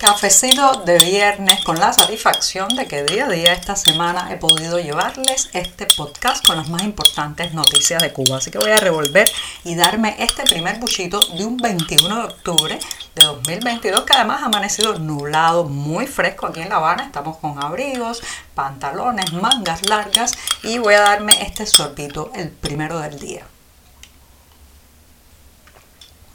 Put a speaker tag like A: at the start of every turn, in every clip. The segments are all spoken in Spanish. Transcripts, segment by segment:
A: Cafecito de viernes con la satisfacción de que día a día esta semana he podido llevarles este podcast con las más importantes noticias de Cuba. Así que voy a revolver y darme este primer buchito de un 21 de octubre de 2022 que además ha amanecido nublado, muy fresco aquí en La Habana. Estamos con abrigos, pantalones, mangas largas y voy a darme este sorbito el primero del día.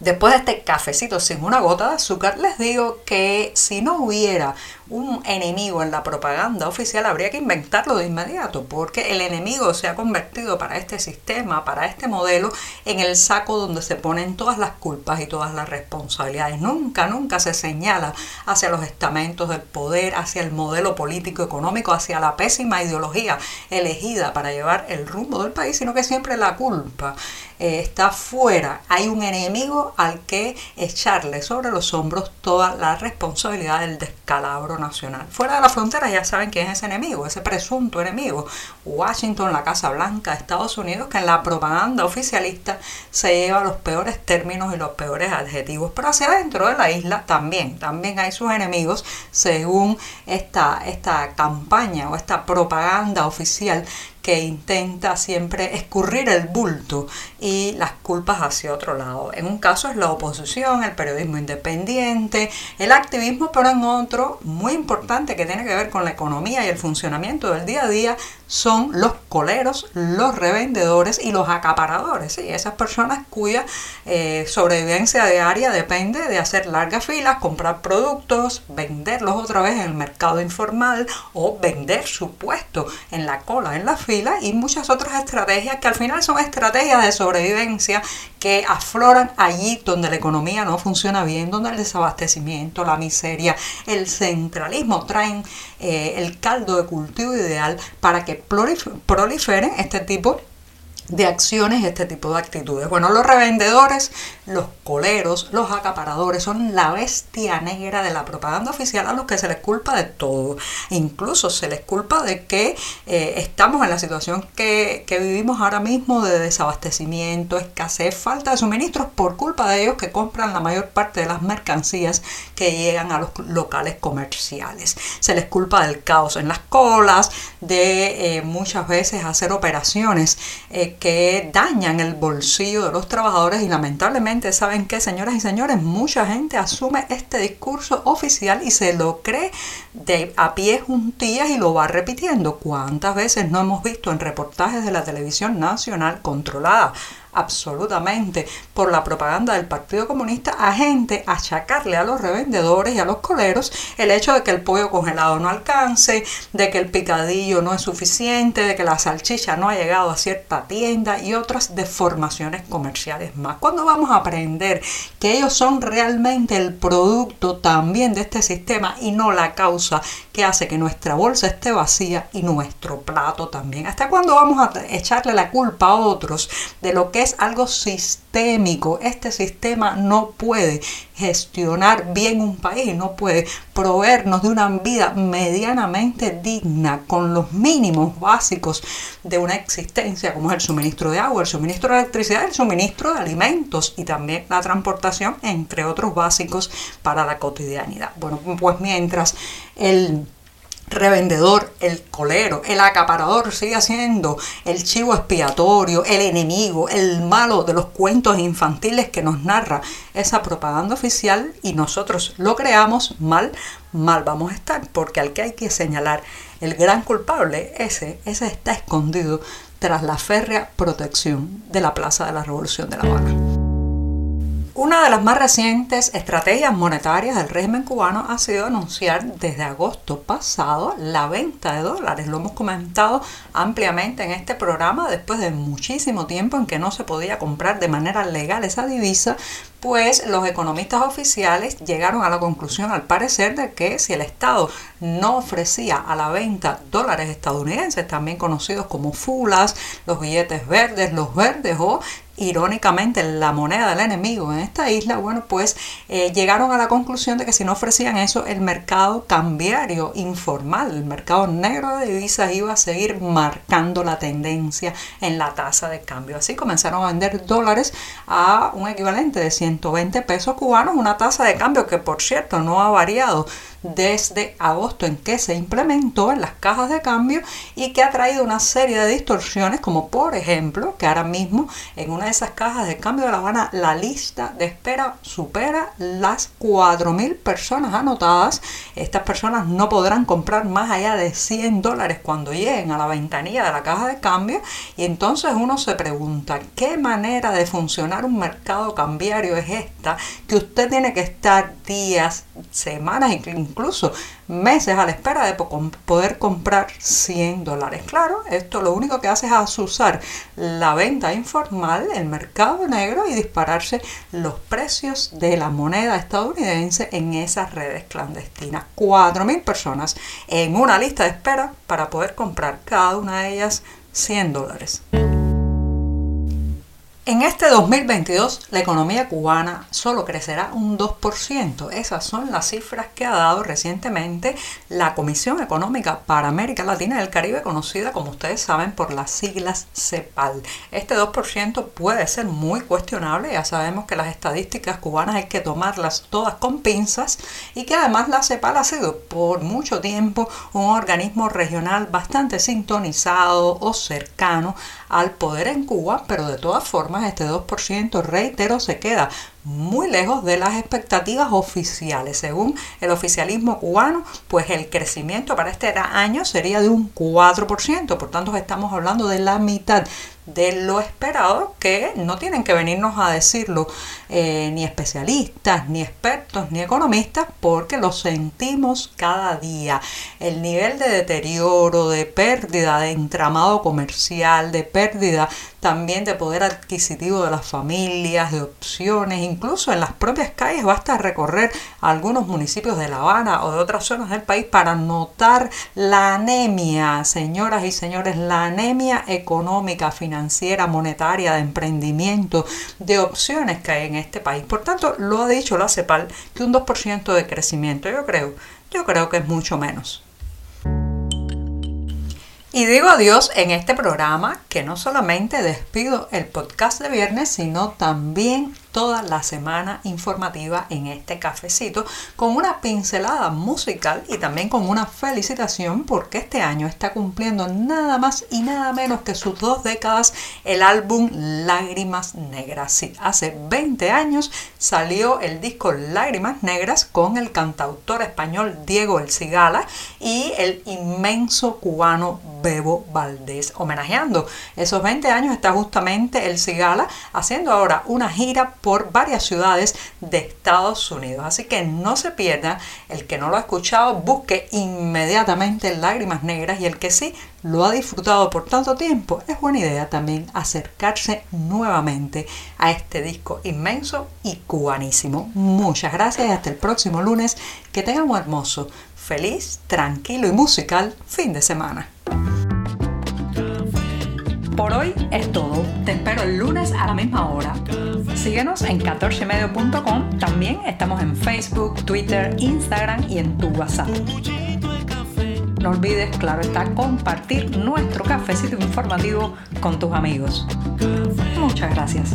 A: Después de este cafecito sin una gota de azúcar, les digo que si no hubiera un enemigo en la propaganda oficial, habría que inventarlo de inmediato, porque el enemigo se ha convertido para este sistema, para este modelo, en el saco donde se ponen todas las culpas y todas las responsabilidades. Nunca, nunca se señala hacia los estamentos del poder, hacia el modelo político económico, hacia la pésima ideología elegida para llevar el rumbo del país, sino que siempre la culpa eh, está fuera. Hay un enemigo al que echarle sobre los hombros toda la responsabilidad del descalabro nacional. Fuera de la frontera ya saben quién es ese enemigo, ese presunto enemigo. Washington, la Casa Blanca, Estados Unidos, que en la propaganda oficialista se lleva los peores términos y los peores adjetivos. Pero hacia adentro de la isla también, también hay sus enemigos según esta, esta campaña o esta propaganda oficial que intenta siempre escurrir el bulto y las culpas hacia otro lado. En un caso es la oposición, el periodismo independiente, el activismo, pero en otro, muy importante que tiene que ver con la economía y el funcionamiento del día a día, son los coleros, los revendedores y los acaparadores. ¿sí? Esas personas cuya eh, sobrevivencia diaria depende de hacer largas filas, comprar productos, venderlos otra vez en el mercado informal o vender su puesto en la cola, en la fila y muchas otras estrategias que al final son estrategias de sobrevivencia que afloran allí donde la economía no funciona bien, donde el desabastecimiento, la miseria, el centralismo traen eh, el caldo de cultivo ideal para que proliferen este tipo de acciones este tipo de actitudes. Bueno, los revendedores, los coleros, los acaparadores son la bestia negra de la propaganda oficial a los que se les culpa de todo. Incluso se les culpa de que eh, estamos en la situación que, que, vivimos ahora mismo de desabastecimiento, escasez, falta de suministros por culpa de ellos que compran la mayor parte de las mercancías que llegan a los locales comerciales. Se les culpa del caos en las colas, de eh, muchas veces hacer operaciones. Eh, que dañan el bolsillo de los trabajadores y lamentablemente saben que señoras y señores mucha gente asume este discurso oficial y se lo cree de a pie juntillas y lo va repitiendo. ¿Cuántas veces no hemos visto en reportajes de la televisión nacional controlada absolutamente por la propaganda del Partido Comunista a gente achacarle a los revendedores y a los coleros el hecho de que el pollo congelado no alcance, de que el picadillo no es suficiente, de que la salchicha no ha llegado a cierta tienda y otras deformaciones comerciales más. Cuando vamos a aprender que ellos son realmente el producto también de este sistema y no la causa que hace que nuestra bolsa esté vacía y nuestro plato también. ¿Hasta cuándo vamos a echarle la culpa a otros de lo que es algo sistémico. Este sistema no puede gestionar bien un país, no puede proveernos de una vida medianamente digna con los mínimos básicos de una existencia como es el suministro de agua, el suministro de electricidad, el suministro de alimentos y también la transportación, entre otros básicos para la cotidianidad. Bueno, pues mientras el revendedor, el colero, el acaparador sigue siendo el chivo expiatorio, el enemigo, el malo de los cuentos infantiles que nos narra esa propaganda oficial y nosotros lo creamos mal, mal vamos a estar, porque al que hay que señalar el gran culpable, ese, ese está escondido tras la férrea protección de la Plaza de la Revolución de La Habana. Una de las más recientes estrategias monetarias del régimen cubano ha sido anunciar desde agosto pasado la venta de dólares. Lo hemos comentado ampliamente en este programa después de muchísimo tiempo en que no se podía comprar de manera legal esa divisa, pues los economistas oficiales llegaron a la conclusión al parecer de que si el Estado no ofrecía a la venta dólares estadounidenses, también conocidos como fulas, los billetes verdes, los verdes o irónicamente la moneda del enemigo en esta isla, bueno, pues eh, llegaron a la conclusión de que si no ofrecían eso, el mercado cambiario informal, el mercado negro de divisas iba a seguir marcando la tendencia en la tasa de cambio. Así comenzaron a vender dólares a un equivalente de 120 pesos cubanos, una tasa de cambio que por cierto no ha variado desde agosto en que se implementó en las cajas de cambio y que ha traído una serie de distorsiones como por ejemplo que ahora mismo en una esas cajas de cambio de La Habana la lista de espera supera las 4.000 personas anotadas. Estas personas no podrán comprar más allá de 100 dólares cuando lleguen a la ventanilla de la caja de cambio y entonces uno se pregunta qué manera de funcionar un mercado cambiario es esta que usted tiene que estar días, semanas, incluso meses a la espera de poder comprar 100 dólares. Claro, esto lo único que hace es asusar la venta informal, el mercado negro y dispararse los precios de la moneda estadounidense en esas redes clandestinas. 4.000 personas en una lista de espera para poder comprar cada una de ellas 100 dólares. En este 2022 la economía cubana solo crecerá un 2%. Esas son las cifras que ha dado recientemente la Comisión Económica para América Latina y el Caribe, conocida como ustedes saben por las siglas CEPAL. Este 2% puede ser muy cuestionable, ya sabemos que las estadísticas cubanas hay que tomarlas todas con pinzas y que además la CEPAL ha sido por mucho tiempo un organismo regional bastante sintonizado o cercano al poder en Cuba, pero de todas formas este 2%, reitero, se queda muy lejos de las expectativas oficiales. Según el oficialismo cubano, pues el crecimiento para este año sería de un 4%, por tanto estamos hablando de la mitad de lo esperado que no tienen que venirnos a decirlo eh, ni especialistas, ni expertos, ni economistas, porque lo sentimos cada día. El nivel de deterioro, de pérdida de entramado comercial, de pérdida también de poder adquisitivo de las familias, de opciones, incluso en las propias calles basta recorrer algunos municipios de La Habana o de otras zonas del país para notar la anemia, señoras y señores, la anemia económica, financiera, monetaria, de emprendimiento, de opciones que hay en este país. Por tanto, lo ha dicho la CEPAL que un 2% de crecimiento, yo creo, yo creo que es mucho menos. Y digo adiós en este programa que no solamente despido el podcast de viernes, sino también toda la semana informativa en este cafecito con una pincelada musical y también con una felicitación porque este año está cumpliendo nada más y nada menos que sus dos décadas el álbum Lágrimas Negras. Hace 20 años salió el disco Lágrimas Negras con el cantautor español Diego El Cigala y el inmenso cubano Bebo Valdés. Homenajeando esos 20 años está justamente El Cigala haciendo ahora una gira por varias ciudades de Estados Unidos. Así que no se pierda, el que no lo ha escuchado, busque inmediatamente Lágrimas Negras y el que sí lo ha disfrutado por tanto tiempo, es buena idea también acercarse nuevamente a este disco inmenso y cubanísimo. Muchas gracias y hasta el próximo lunes. Que tengan un hermoso, feliz, tranquilo y musical fin de semana. Hoy es todo. Te espero el lunes a la misma hora. Síguenos en 14medio.com. También estamos en Facebook, Twitter, Instagram y en tu WhatsApp. No olvides, claro está, compartir nuestro cafecito informativo con tus amigos. Muchas gracias.